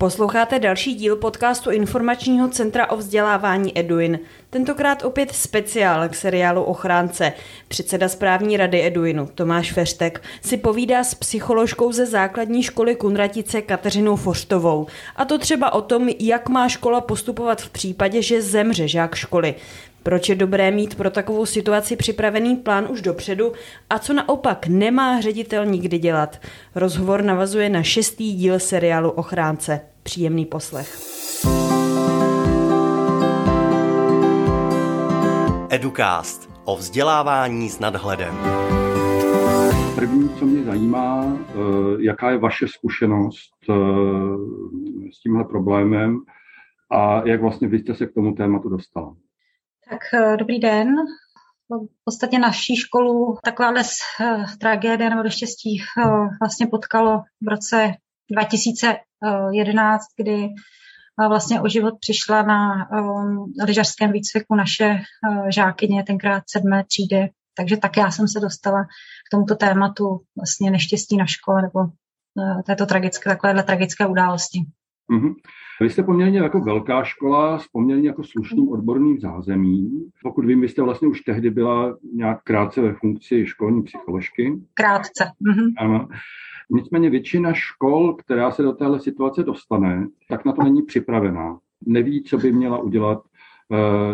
Posloucháte další díl podcastu Informačního centra o vzdělávání Eduin. Tentokrát opět speciál k seriálu Ochránce. Předseda správní rady Eduinu Tomáš Feštek si povídá s psycholožkou ze základní školy Kunratice Kateřinou Foštovou. A to třeba o tom, jak má škola postupovat v případě, že zemře žák školy. Proč je dobré mít pro takovou situaci připravený plán už dopředu a co naopak nemá ředitel nikdy dělat? Rozhovor navazuje na šestý díl seriálu Ochránce. Příjemný poslech. Educast o vzdělávání s nadhledem. První, co mě zajímá, eh, jaká je vaše zkušenost eh, s tímhle problémem a jak vlastně vy jste se k tomu tématu dostala. Tak eh, dobrý den. V podstatě naší školu takováhle tragédie nebo neštěstí vlastně potkalo v roce 2011, kdy vlastně o život přišla na lyžařském výcviku naše žákyně, tenkrát sedmé třídy. Takže tak já jsem se dostala k tomuto tématu vlastně neštěstí na škole nebo této tragické, takovéhle tragické události. Mm-hmm. Vy jste poměrně jako velká škola s poměrně jako slušným odborným zázemím. Pokud vím, vy jste vlastně už tehdy byla nějak krátce ve funkci školní psycholožky. Krátce. Mm-hmm. Ano. Nicméně většina škol, která se do téhle situace dostane, tak na to není připravená. Neví, co by měla udělat,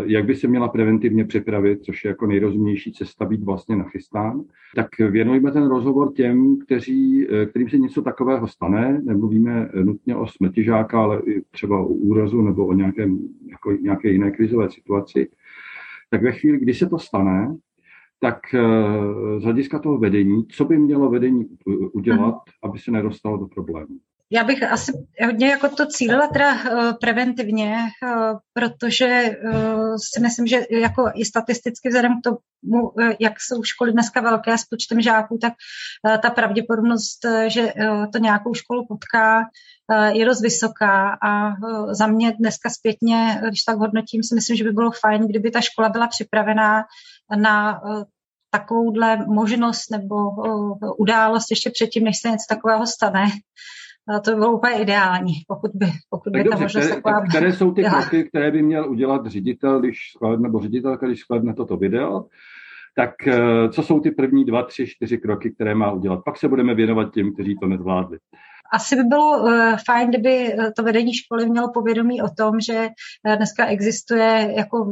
jak by se měla preventivně připravit, což je jako nejrozumnější cesta být vlastně nachystán. Tak věnujeme ten rozhovor těm, kteří, eh, kterým se něco takového stane. Nemluvíme nutně o smrti žáka, ale i třeba o úrazu nebo o nějakém, jako nějaké jiné krizové situaci. Tak ve chvíli, kdy se to stane, tak eh, z hlediska toho vedení, co by mělo vedení udělat, aby se nedostalo do problému? Já bych asi hodně jako to cílila teda uh, preventivně, uh, protože uh, si myslím, že jako i statisticky vzhledem k tomu, jak jsou školy dneska velké s počtem žáků, tak ta pravděpodobnost, že to nějakou školu potká, je dost vysoká a za mě dneska zpětně, když tak hodnotím, si myslím, že by bylo fajn, kdyby ta škola byla připravená na takovouhle možnost nebo událost ještě předtím, než se něco takového stane. To by bylo úplně ideální, pokud by, pokud by ta možnost které, taková Které jsou ty kroky, které by měl udělat ředitel, když skladne, nebo ředitelka, když skladne toto video? Tak eh, co jsou ty první dva, tři, čtyři kroky, které má udělat? Pak se budeme věnovat těm, kteří to nezvládli asi by bylo uh, fajn, kdyby eh, to vedení školy mělo povědomí o tom, že uh, dneska existuje jako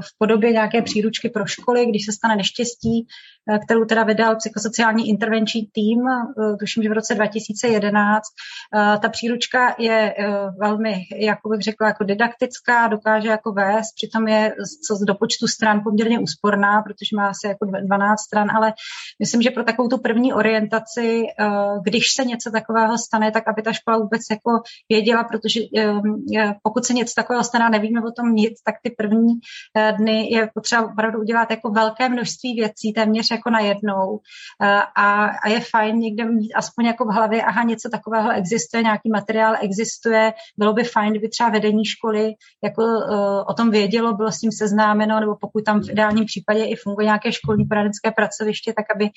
v podobě nějaké příručky pro školy, když se stane neštěstí, kterou teda vydal psychosociální intervenční tým, tuším, že v roce 2011. Ta příručka je velmi, jako bych řekla, jako didaktická, dokáže jako vést, přitom je co do počtu stran poměrně úsporná, protože má asi jako 12 stran, ale myslím, že pro takovou tu první orientaci, když se něco takového takového stane, tak aby ta škola vůbec jako věděla, protože ehm, pokud se něco takového stane a nevíme o tom nic, tak ty první eh, dny je potřeba opravdu udělat jako velké množství věcí, téměř jako najednou. Eh, a, a je fajn někde mít aspoň jako v hlavě, aha, něco takového existuje, nějaký materiál existuje, bylo by fajn, kdyby třeba vedení školy jako uh, o tom vědělo, bylo s tím seznámeno, nebo pokud tam v ideálním případě i funguje nějaké školní poradenské pracoviště, tak aby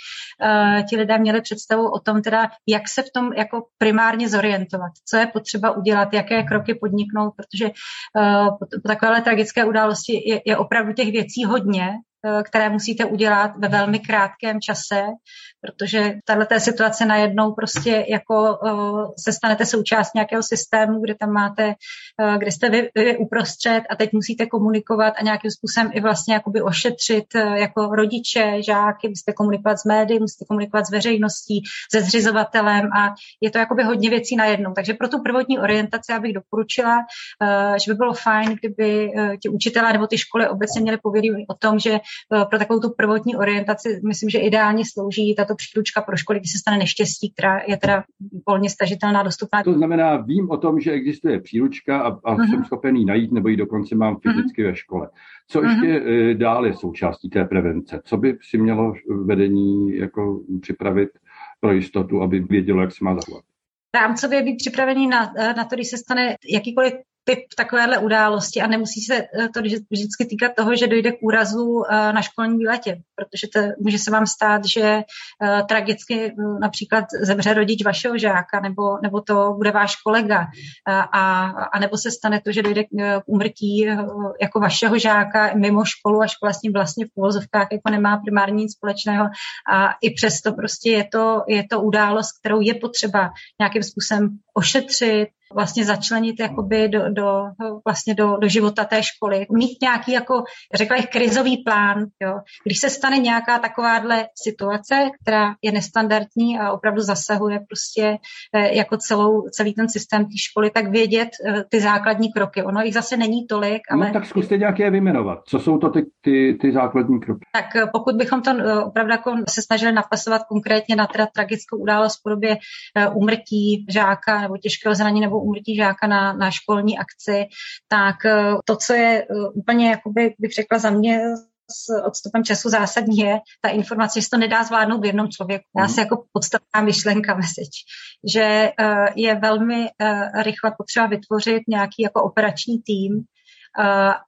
ti lidé měli představu o tom teda, jak se v tom jako primárně zorientovat, co je potřeba udělat, jaké kroky podniknout, protože uh, po takovéhle tragické události je, je opravdu těch věcí hodně, které musíte udělat ve velmi krátkém čase protože tahle situace najednou prostě jako uh, se stanete součást nějakého systému, kde tam máte, uh, kde jste vy, vy uprostřed a teď musíte komunikovat a nějakým způsobem i vlastně jakoby ošetřit jako rodiče, žáky, musíte komunikovat s médií, musíte komunikovat s veřejností, se zřizovatelem a je to jakoby hodně věcí najednou. Takže pro tu prvotní orientaci já bych doporučila, že by bylo fajn, kdyby ti učitelé nebo ty školy obecně měli povědomí o tom, že pro takovou tu prvotní orientaci myslím, že ideálně slouží tato příručka pro školy, když se stane neštěstí, která je teda volně stažitelná, dostupná. To znamená, vím o tom, že existuje příručka a, a uh-huh. jsem schopen ji najít, nebo ji dokonce mám fyzicky uh-huh. ve škole. Co mhm. ještě uh-huh. dál je součástí té prevence? Co by si mělo vedení jako připravit pro jistotu, aby vědělo, jak se má zachovat? rámcově být připravený na, na to, když se stane jakýkoliv typ takovéhle události a nemusí se eh, to vždycky týkat toho, že dojde k úrazu eh, na školní výletě, protože to, může se vám stát, že uh, tragicky například zemře rodič vašeho žáka nebo, nebo to bude váš kolega a, a nebo se stane to, že dojde k, uh, jako vašeho žáka mimo školu a škola s ním vlastně v uvozovkách jako nemá primárně nic společného. A i přesto prostě je to, je to událost, kterou je potřeba nějakým způsobem ošetřit, vlastně začlenit jakoby do, do, vlastně do, do života té školy. Mít nějaký, jako řekla bych, krizový plán. Jo. Když se stane nějaká takováhle situace, která je nestandardní a opravdu zasahuje prostě eh, jako celou, celý ten systém té školy, tak vědět eh, ty základní kroky. Ono jich zase není tolik. No, ale... No, tak zkuste nějaké vyjmenovat. Co jsou to ty, ty, ty základní kroky? Tak eh, pokud bychom to opravdu jako se snažili napasovat konkrétně na teda tragickou událost v podobě úmrtí žáka nebo těžkého zranění nebo úmrtí žáka na, na školní akci, tak eh, to, co je eh, úplně, jakoby, bych řekla za mě s odstupem času zásadní je ta informace, že se to nedá zvládnout v jednom člověku. Dá mhm. se jako podstatná myšlenka message, že uh, je velmi rychle potřeba vytvořit nějaký jako operační tým,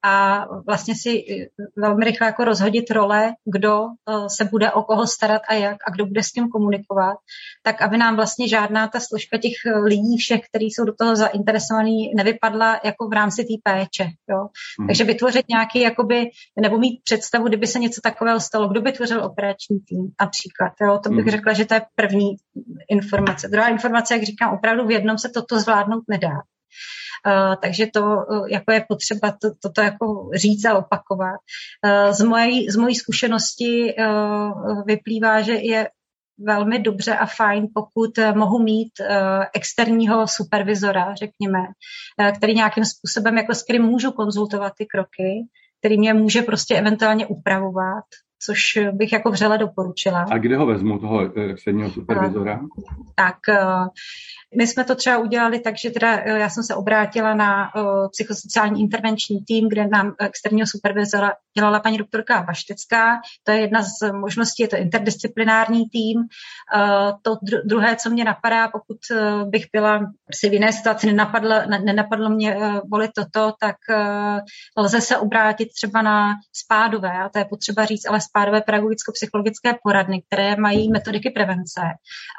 a vlastně si e, velmi rychle jako rozhodit role, kdo e, se bude o koho starat a jak a kdo bude s tím komunikovat, tak aby nám vlastně žádná ta složka těch lidí všech, kteří jsou do toho zainteresovaní, nevypadla jako v rámci té péče. Jo? Hmm. Takže vytvořit nějaký, jakoby, nebo mít představu, kdyby se něco takového stalo, kdo by tvořil operační tým například. Jo? To bych hmm. řekla, že to je první informace. Druhá informace, jak říkám, opravdu v jednom se toto zvládnout nedá. Uh, takže to uh, jako je potřeba to, toto jako říct a opakovat. Uh, z, mojí, z mojí zkušenosti vyplývá, že je velmi dobře a fajn, pokud mohu mít externího supervizora, řekněme, který nějakým způsobem, jako s kterým můžu konzultovat ty kroky, který mě může prostě eventuálně upravovat, což bych jako vřele doporučila. A kde ho vezmu, toho externího supervizora? Tak my jsme to třeba udělali tak, že teda eh, já jsem se obrátila na psychosociální intervenční tým, kde nám externího supervizora dělala paní doktorka Vaštecká. To je jedna z možností, je to interdisciplinární tým. To dru- druhé, co mě napadá, pokud bych byla si v jiné situaci, nenapadlo, ne, nenapadlo mě volit toto, tak lze se obrátit třeba na spádové, a to je potřeba říct, ale spádové pedagogicko-psychologické poradny, které mají metodiky prevence.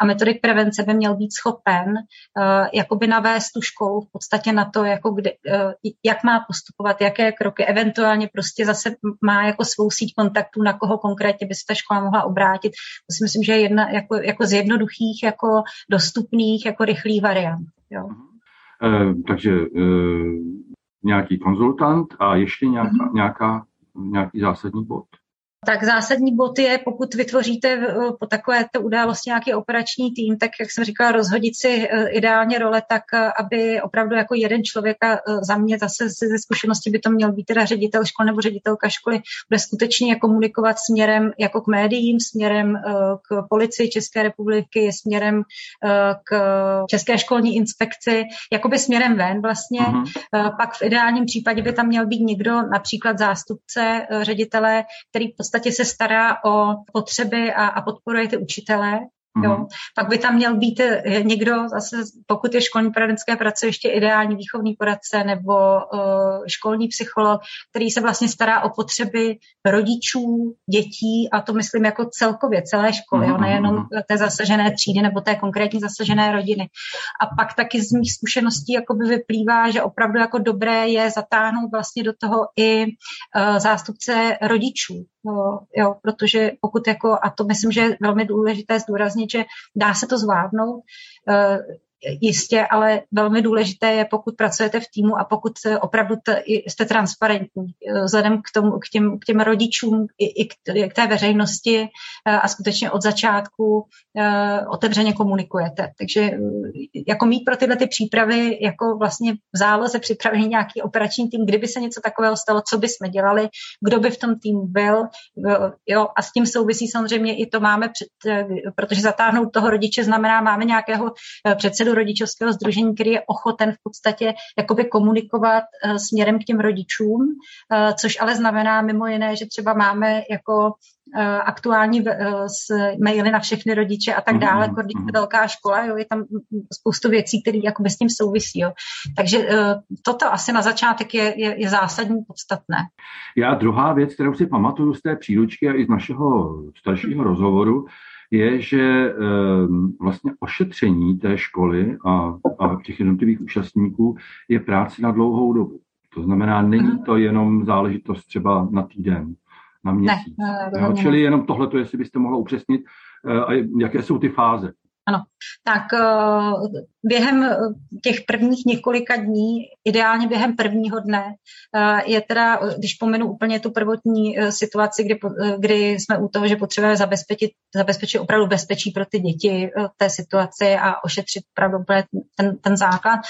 A metodik prevence by měl být schopen uh, jakoby navést tu školu v podstatě na to, jako kde, uh, jak má postupovat, jaké kroky, eventuálně prostě zase má jako svou síť kontaktů, na koho konkrétně by se ta škola mohla obrátit. To si myslím, že je jedna jako, jako z jednoduchých, jako dostupných, jako rychlých variant. Jo. E, takže e, nějaký konzultant a ještě nějaká, mm-hmm. nějaká, nějaký zásadní bod. Tak zásadní bod je, pokud vytvoříte eh, po takové té události nějaký operační tým, tak jak jsem říkala, rozhodit si eh, ideálně role tak, eh, aby opravdu jako jeden člověk a za mě zase ze zkušenosti by to měl být teda ředitel školy nebo ředitelka školy, bude skutečně komunikovat směrem jako k médiím, směrem k policii České republiky, směrem k České školní inspekci, jakoby směrem ven vlastně. Uh-huh. Pak v ideálním případě by tam měl být někdo, například zástupce ředitele, který podstatě se stará o potřeby a, a podporuje ty učitele Jo. Mhm. Pak by tam měl být eh, někdo, zase pokud je školní poradenské pracoviště, ideální výchovný poradce nebo uh, školní psycholog, který se vlastně stará o potřeby rodičů, dětí a to myslím jako celkově celé školy, mm-hmm. nejenom mhm. té zasažené třídy nebo té konkrétní zasažené rodiny. A pak taky z mých zkušeností jakoby vyplývá, že opravdu jako dobré je zatáhnout vlastně do toho i uh, zástupce rodičů, jo, protože pokud jako, a to myslím, že je velmi důležité zdůraznit, že dá se to zvládnout, eh, jistě, ale velmi důležité je, pokud pracujete v týmu a pokud opravdu t, jste transparentní eh, vzhledem k, tomu, k, těm, k těm rodičům i, i k, k té veřejnosti eh, a skutečně od začátku otevřeně komunikujete. Takže jako mít pro tyhle ty přípravy jako vlastně v záloze připravený nějaký operační tým, kdyby se něco takového stalo, co by jsme dělali, kdo by v tom týmu byl, jo, a s tím souvisí samozřejmě i to máme, před, protože zatáhnout toho rodiče znamená, máme nějakého předsedu předsedu rodičovského združení, který je ochoten v podstatě jakoby komunikovat uh, směrem k těm rodičům, uh, což ale znamená mimo jiné, že třeba máme jako aktuální s maily na všechny rodiče a tak mhm, dále, jako když je velká škola, jo, je tam spoustu věcí, které jakoby s tím souvisí. Jo. Takže toto asi na začátek je, je, je zásadní podstatné. Já druhá věc, kterou si pamatuju z té příručky a i z našeho staršího rozhovoru, je, že ehm, vlastně ošetření té školy a, a těch jednotlivých účastníků je práce na dlouhou dobu. To znamená, není to jenom záležitost třeba na týden, na měsíc. Ne, ne, jo, čili jenom tohle, jestli byste mohla upřesnit, eh, a jaké jsou ty fáze. Ano, tak eh, během eh, těch prvních několika dní, ideálně během prvního dne, eh, je teda, když pomenu úplně tu prvotní situaci, kdy, kdy jsme u toho, že potřebujeme zabezpečit, zabezpečit opravdu bezpečí pro ty děti té situaci a ošetřit opravdu ten, ten základ,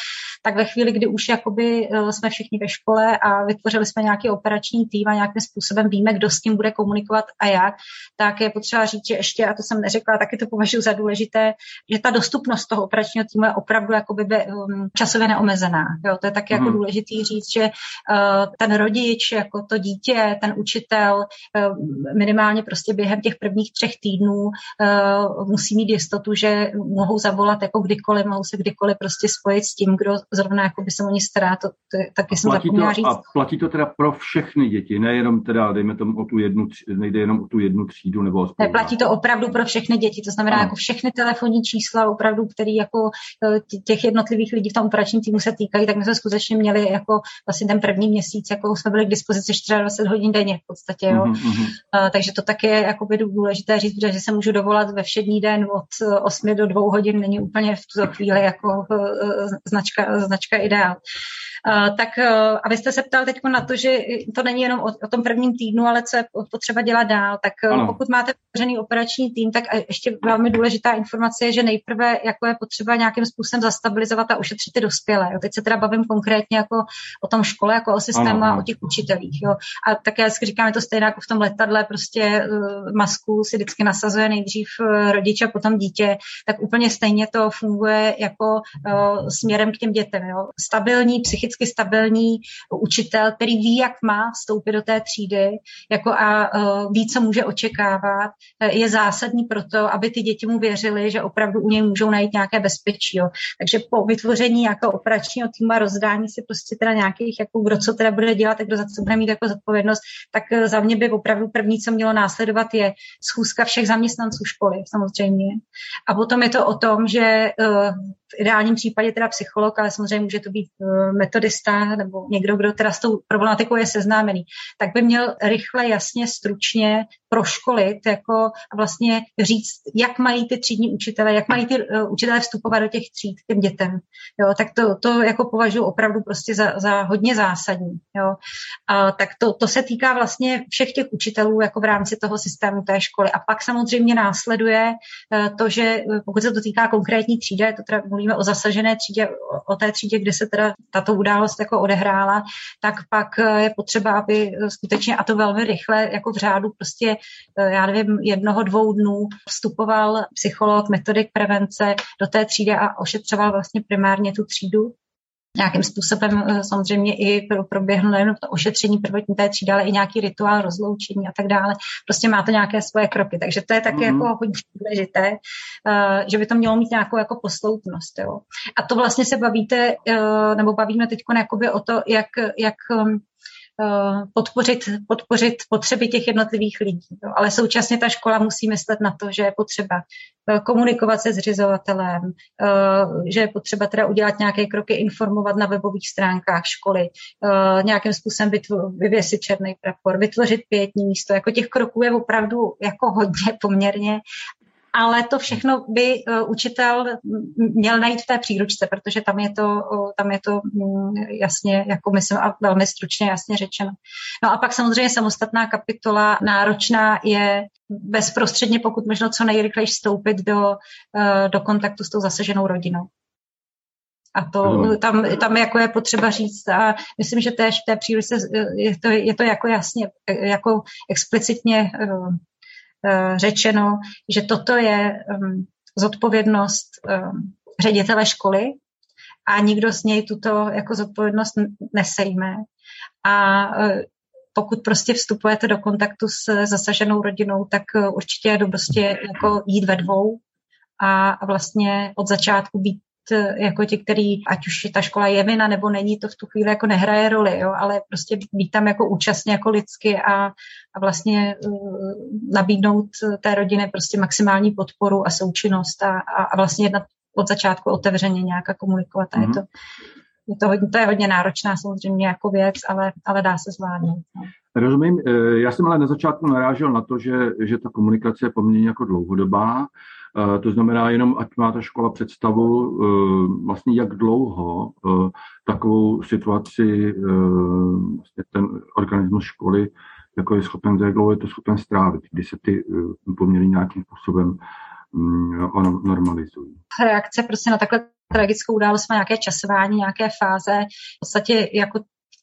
tak ve chvíli, kdy už jakoby jsme všichni ve škole a vytvořili jsme nějaký operační tým a nějakým způsobem víme, kdo s tím bude komunikovat a jak, tak je potřeba říct, že ještě, a to jsem neřekla, taky to považuji za důležité, že ta dostupnost toho operačního týmu je opravdu jakoby by, um, časově neomezená. Jo? To je taky mm. jako mhm. důležitý říct, že uh, ten rodič, jako to dítě, ten učitel uh, minimálně prostě během těch prvních třech týdnů uh, musí mít jistotu, že mohou zavolat jako kdykoliv, mohou se kdykoliv prostě spojit s tím, kdo zrovna jako by se o ně stará. To, to taky jsem zapomněla říct. A platí to teda pro všechny děti, nejenom teda, dejme tomu o tu jednu, nejde jenom o tu jednu třídu nebo o Ne, platí to opravdu pro všechny děti, to znamená ano. jako všechny telefonní čísla opravdu, který jako eh, těch jednotlivých lidí v tom operačním týmu se týkají, tak my jsme skutečně měli jako vlastně ten první měsíc, jako jsme byli k dispozici 24 hodin denně v podstatě, jo. Mm-hmm. Uh, takže to taky je jako by důležité říct, protože se můžu dovolat ve všední den od 8 do 2 hodin, není úplně v tuto chvíli jako značka, značka ideál. Uh, tak uh, abyste se ptal teď na to, že to není jenom o, o tom prvním týdnu, ale co je potřeba dělat dál, tak uh, pokud máte pořený operační tým, tak ještě velmi důležitá informace je, že nejprve jako je potřeba nějakým způsobem zastabilizovat a ušetřit ty dospělé. Jo. Teď se teda bavím konkrétně jako o tom škole, jako o systému ano. a o těch učitelích. Jo. A také já říkám, je to stejné jako v tom letadle, prostě uh, masku si vždycky nasazuje nejdřív uh, rodič a potom dítě, tak úplně stejně to funguje jako uh, směrem k těm dětem. Jo. Stabilní, psychicky stabilní učitel, který ví, jak má vstoupit do té třídy jako a uh, ví, co může očekávat, je zásadní pro to, aby ty děti mu věřili, že opravdu u něj můžou najít nějaké bezpečí. Jo. Takže po vytvoření nějakého operačního týmu a rozdání si prostě teda nějakých, jako kdo co teda bude dělat, a kdo za co bude mít jako zodpovědnost, tak eh, za mě by opravdu první, co mělo následovat, je schůzka všech zaměstnanců školy, samozřejmě. A potom je to o tom, že uh, v ideálním případě teda psycholog, ale samozřejmě může to být uh, metodista nebo někdo, kdo teda s tou problematikou je seznámený, tak by měl rychle, jasně, stručně proškolit jako vlastně říct, jak mají ty třídní učitele, jak mají ty uh, učitelé vstupovat do těch tříd těm dětem. Jo, tak to, to jako považuji opravdu prostě za, za hodně zásadní. Jo. A, tak to, to se týká vlastně všech těch učitelů jako v rámci toho systému té školy. A pak samozřejmě následuje uh, to, že pokud se to týká konkrétní třídy, to teda mluvíme o zasažené třídě, o té třídě, kde se teda tato událost jako odehrála, tak pak eh, je potřeba, aby skutečně, a to velmi rychle, jako v řádu prostě, eh, já nevím, jednoho, dvou dnů vstupoval psycholog, metodik prevence do té třídy a ošetřoval vlastně primárně tu třídu nějakým způsobem eh, samozřejmě i proběhlo nejen to ošetření prvotní té třídy, ale i nějaký rituál rozloučení a tak dále. Prostě má to nějaké svoje kroky, takže to je taky mm-hmm. jako hodně důležité, uh, že by to mělo mít nějakou jako posloupnost. Jo. A to vlastně se bavíte, uh, nebo bavíme teď o to, jak, jak Eh, podpořit, podpořit potřeby těch jednotlivých lidí. Jo. Ale současně ta škola musí myslet na to, že je potřeba eh, komunikovat se zřizovatelem, eh, že je potřeba teda udělat nějaké kroky, informovat na webových stránkách školy, nějakým způsobem vyvěsit černý prapor, vytvořit pětní místo. Jako těch kroků je opravdu jako hodně poměrně ale to všechno by uh, učitel měl najít v té příručce, protože tam je to, tam je to um, jasně, jako myslím, a velmi stručně jasně řečeno. No a pak samozřejmě samostatná kapitola náročná je bezprostředně, pokud možno co nejrychleji vstoupit do, uh, do kontaktu s tou zasaženou rodinou. A to tam, tam jako je potřeba říct a myslím, že též v té příručce je to, je to jako jasně, jako explicitně Eh, řečeno, že toto je zodpovědnost ředitele školy a nikdo z něj tuto jako zodpovědnost nesejme. A eh, pokud prostě vstupujete do kontaktu s zasaženou rodinou, tak určitě je prostě jako jít ve dvou a vlastně od začátku být jako ti, který, ať už ta škola je vina nebo není, to v tu chvíli jako nehraje roli, jo, ale prostě být tam jako účastně jako lidsky a, a vlastně uh, nabídnout té rodině prostě maximální podporu a součinnost a, a, a vlastně jednat od začátku otevřeně nějak a komunikovat. A mm-hmm. je to, je to, hodně, to je hodně náročná samozřejmě jako věc, ale, ale dá se zvládnout. No. Rozumím. Eh, já jsem ale na začátku narážel na to, že, že ta komunikace je poměrně jako dlouhodobá. To znamená jenom, ať má ta škola představu, eh, vlastně jak dlouho takovou situaci vlastně ten organismus školy jako je schopen, jak dlouho je to schopen strávit, kdy se ty poměry nějakým způsobem mm, normalizují. Reakce prostě na takhle tragickou událost má nějaké časování, nějaké fáze. V podstatě jako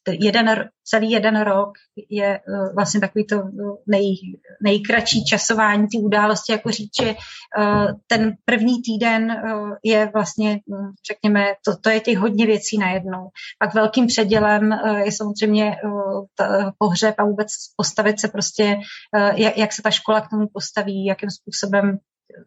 jeden, celý jeden rok je eh, vlastně takový to eh, nej, nejkratší časování ty události, jako říct, že eh, ten první týden je vlastně, řekněme, to, to je těch hodně věcí najednou. Pak velkým předělem je samozřejmě pohřeb a vůbec postavit se prostě, jak, jak se ta škola k tomu postaví, jakým způsobem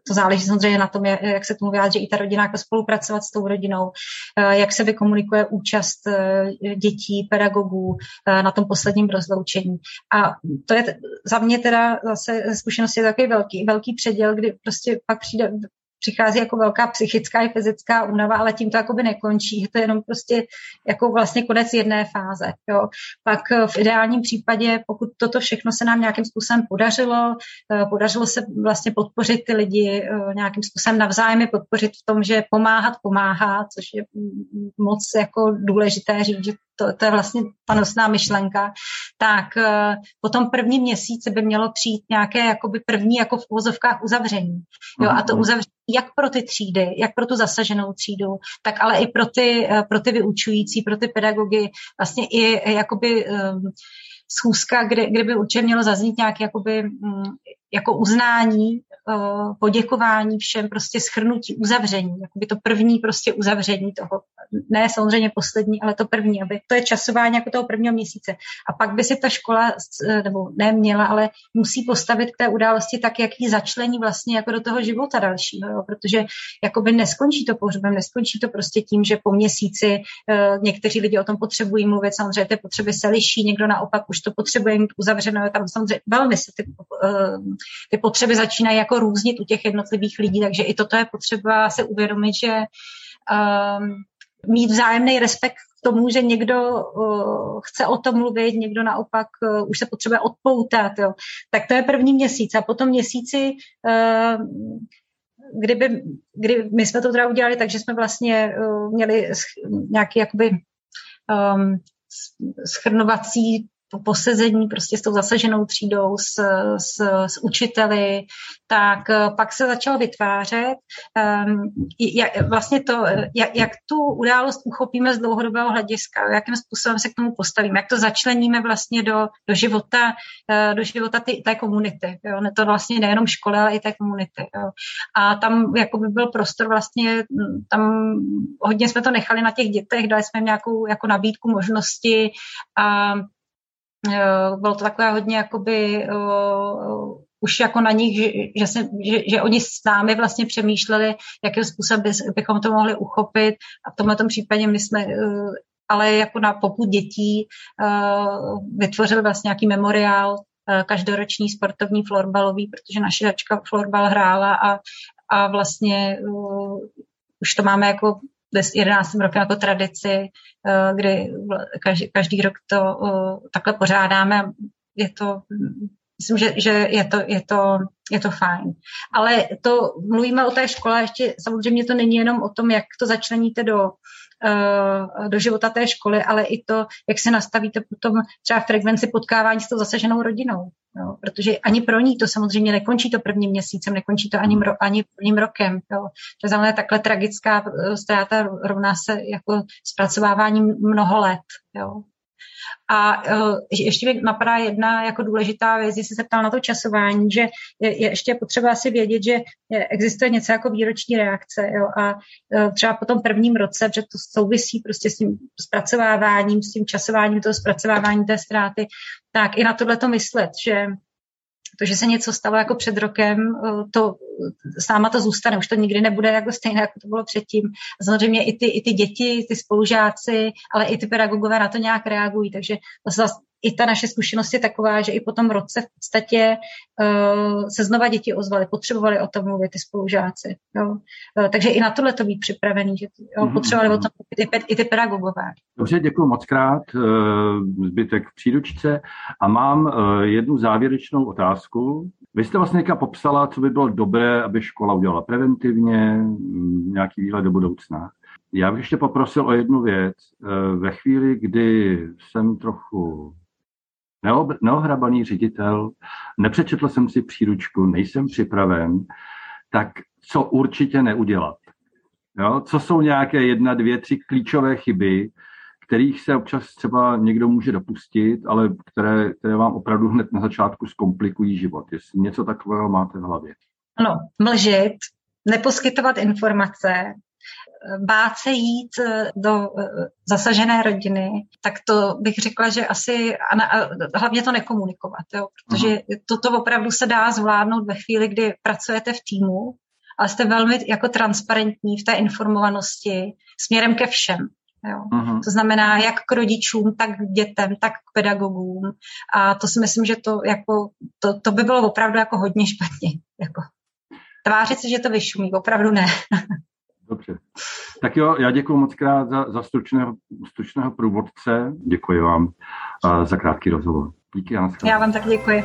to záleží samozřejmě na tom, jak se tomu vyjádří i ta rodina, jako spolupracovat s tou rodinou, eh, jak se vykomunikuje účast eh, dětí, pedagogů eh, na tom posledním rozloučení. A to je za mě teda zase zkušenost je takový velký, velký předěl, kdy prostě pak přijde přichází jako velká psychická i fyzická únava, ale tím to jakoby nekončí. To je jenom prostě jako vlastně konec jedné fáze. Jo. Pak eh, v ideálním případě, pokud toto všechno se nám nějakým způsobem podařilo, eh, podařilo se vlastně podpořit ty lidi eh, nějakým způsobem navzájem podpořit v tom, že pomáhat pomáhá, což je moc jako důležité říct, že to, to je vlastně panosná myšlenka, tak uh, po tom prvním měsíci by mělo přijít nějaké jakoby první jako v uvozovkách uzavření. Jo, a to mhm. uzavření jak pro ty třídy, jak pro tu zasaženou třídu, tak ale i pro ty, uh, pro ty vyučující, pro ty pedagogy, vlastně i jakoby um, schůzka, kde, kde by určitě mělo zaznít nějaké jakoby, um, jako uznání Eh, poděkování všem, prostě schrnutí, uzavření, by to první prostě uzavření toho, ne samozřejmě poslední, ale to první, aby to je časování jako toho prvního měsíce. A pak by si ta škola, eh, nebo neměla, ale musí postavit k té události tak, jak ji začlení vlastně jako do toho života dalšího, jo? protože jakoby neskončí to pohřbem, neskončí to prostě tím, že po měsíci uh, někteří lidi o tom potřebují mluvit, samozřejmě ty potřeby se liší, někdo naopak už to potřebuje mít uzavřeno, tam samozřejmě velmi se ty, ty potřeby začínají jako různit u těch jednotlivých lidí, takže i toto je potřeba se uvědomit, že um, mít vzájemný respekt k tomu, že někdo uh, chce o tom mluvit, někdo naopak uh, už se potřebuje odpoutat. Jo. Tak to je první měsíc. A potom měsíci, uh, kdyby, kdy my jsme to teda udělali, takže jsme vlastně uh, měli nějaký jakoby um, schrnovací po posezení prostě s tou zasaženou třídou, s, s, s učiteli, tak eh, pak se začalo vytvářet um, jak, vlastně to, jak, jak tu událost uchopíme z dlouhodobého hlediska, jakým způsobem se k tomu postavíme, jak to začleníme vlastně do, do života, uh, do života ty, té komunity. Jo? Ne to vlastně nejenom školy, ale i té komunity. Jo? A tam jako by byl prostor vlastně, hm, tam hodně jsme to nechali na těch dětech, dali jsme jim nějakou jako nabídku možnosti a Eh, bylo to takové hodně jakoby uh, už jako na nich, že, že, že, že oni s námi vlastně přemýšleli, jakým způsobem by, bychom to mohli uchopit. A v tomhle případě my jsme uh, ale jako na popud dětí vytvořili vlastně nějaký memoriál každoroční sportovní florbalový, protože naše žačka florbal hrála a, a vlastně už to máme jako 11. rokem jako tradici, eh, kdy každý, každý rok to eh, takhle pořádáme. Je to, myslím, že, že je, to, je, to, je to fajn. Ale to mluvíme o té škole, ještě samozřejmě to není jenom o tom, jak to začleníte do do života té školy, ale i to, jak se nastavíte potom třeba frekvenci potkávání s tou zasaženou rodinou. Jo, protože ani pro ní to samozřejmě nekončí to prvním měsícem, nekončí to ani, mro, ani prvním rokem. Jo. To znamená takhle tragická eh, ztráta rovná se jako zpracováváním mnoho let. Jo. A uh, ještě mi napadá jedna jako důležitá věc, jestli se ptal na to časování, že je, je ještě potřeba si vědět, že existuje něco jako výroční reakce jo, a uh, třeba po tom prvním roce, že to souvisí prostě s tím zpracováváním, s tím časováním toho zpracovávání té ztráty, tak i na tohle to myslet, že to, že se něco stalo jako před rokem, to s náma to zůstane, už to nikdy nebude jako stejné, jako to bylo předtím. Samozřejmě i ty, i ty děti, ty spolužáci, ale i ty pedagogové na to nějak reagují, takže zase i ta naše zkušenost je taková, že i po tom roce v podstatě uh, se znova děti ozvaly, potřebovali o tom mluvit ty spolužáci. Jo. Uh, takže i na tohle to být připravený, že jo, mhm, potřebovali mm-hmm. o tom mluvit i, i ty pedagogové. Dobře, děkuji moc krát. Uh, zbytek v příručce. A mám uh, jednu závěrečnou otázku. Vy jste vlastně popsala, co by bylo dobré, aby škola udělala preventivně, mm, nějaký výhled do budoucna. Já bych ještě poprosil o jednu věc. Ve chvíli, kdy jsem trochu neohrabaný ředitel, nepřečetl jsem si příručku, nejsem připraven, tak co určitě neudělat? Jo? Co jsou nějaké jedna, dvě, tři klíčové chyby, kterých se občas třeba někdo může dopustit, ale které, které vám opravdu hned na začátku zkomplikují život. Jestli něco takového máte v hlavě. Ano, mlžit, neposkytovat informace, bát se jít eh, do eh, zasažené rodiny, tak to bych řekla, že asi a, a hlavně to nekomunikovat, jo, protože uh-huh. toto opravdu se dá zvládnout ve chvíli, kdy pracujete v týmu, ale jste velmi jako transparentní v té informovanosti směrem ke všem. Jo. Uh-huh. To znamená jak k rodičům, tak k dětem, tak k pedagogům. A to si myslím, že to, jako, to, to by bylo opravdu jako hodně špatně. Jako. Tvářit se, že to vyšumí, opravdu ne. Dobře. Tak jo, já děkuji moc krát za, za stručného, stručného průvodce. Děkuji vám uh, za krátký rozhovor. Díky, Já vám tak děkuji.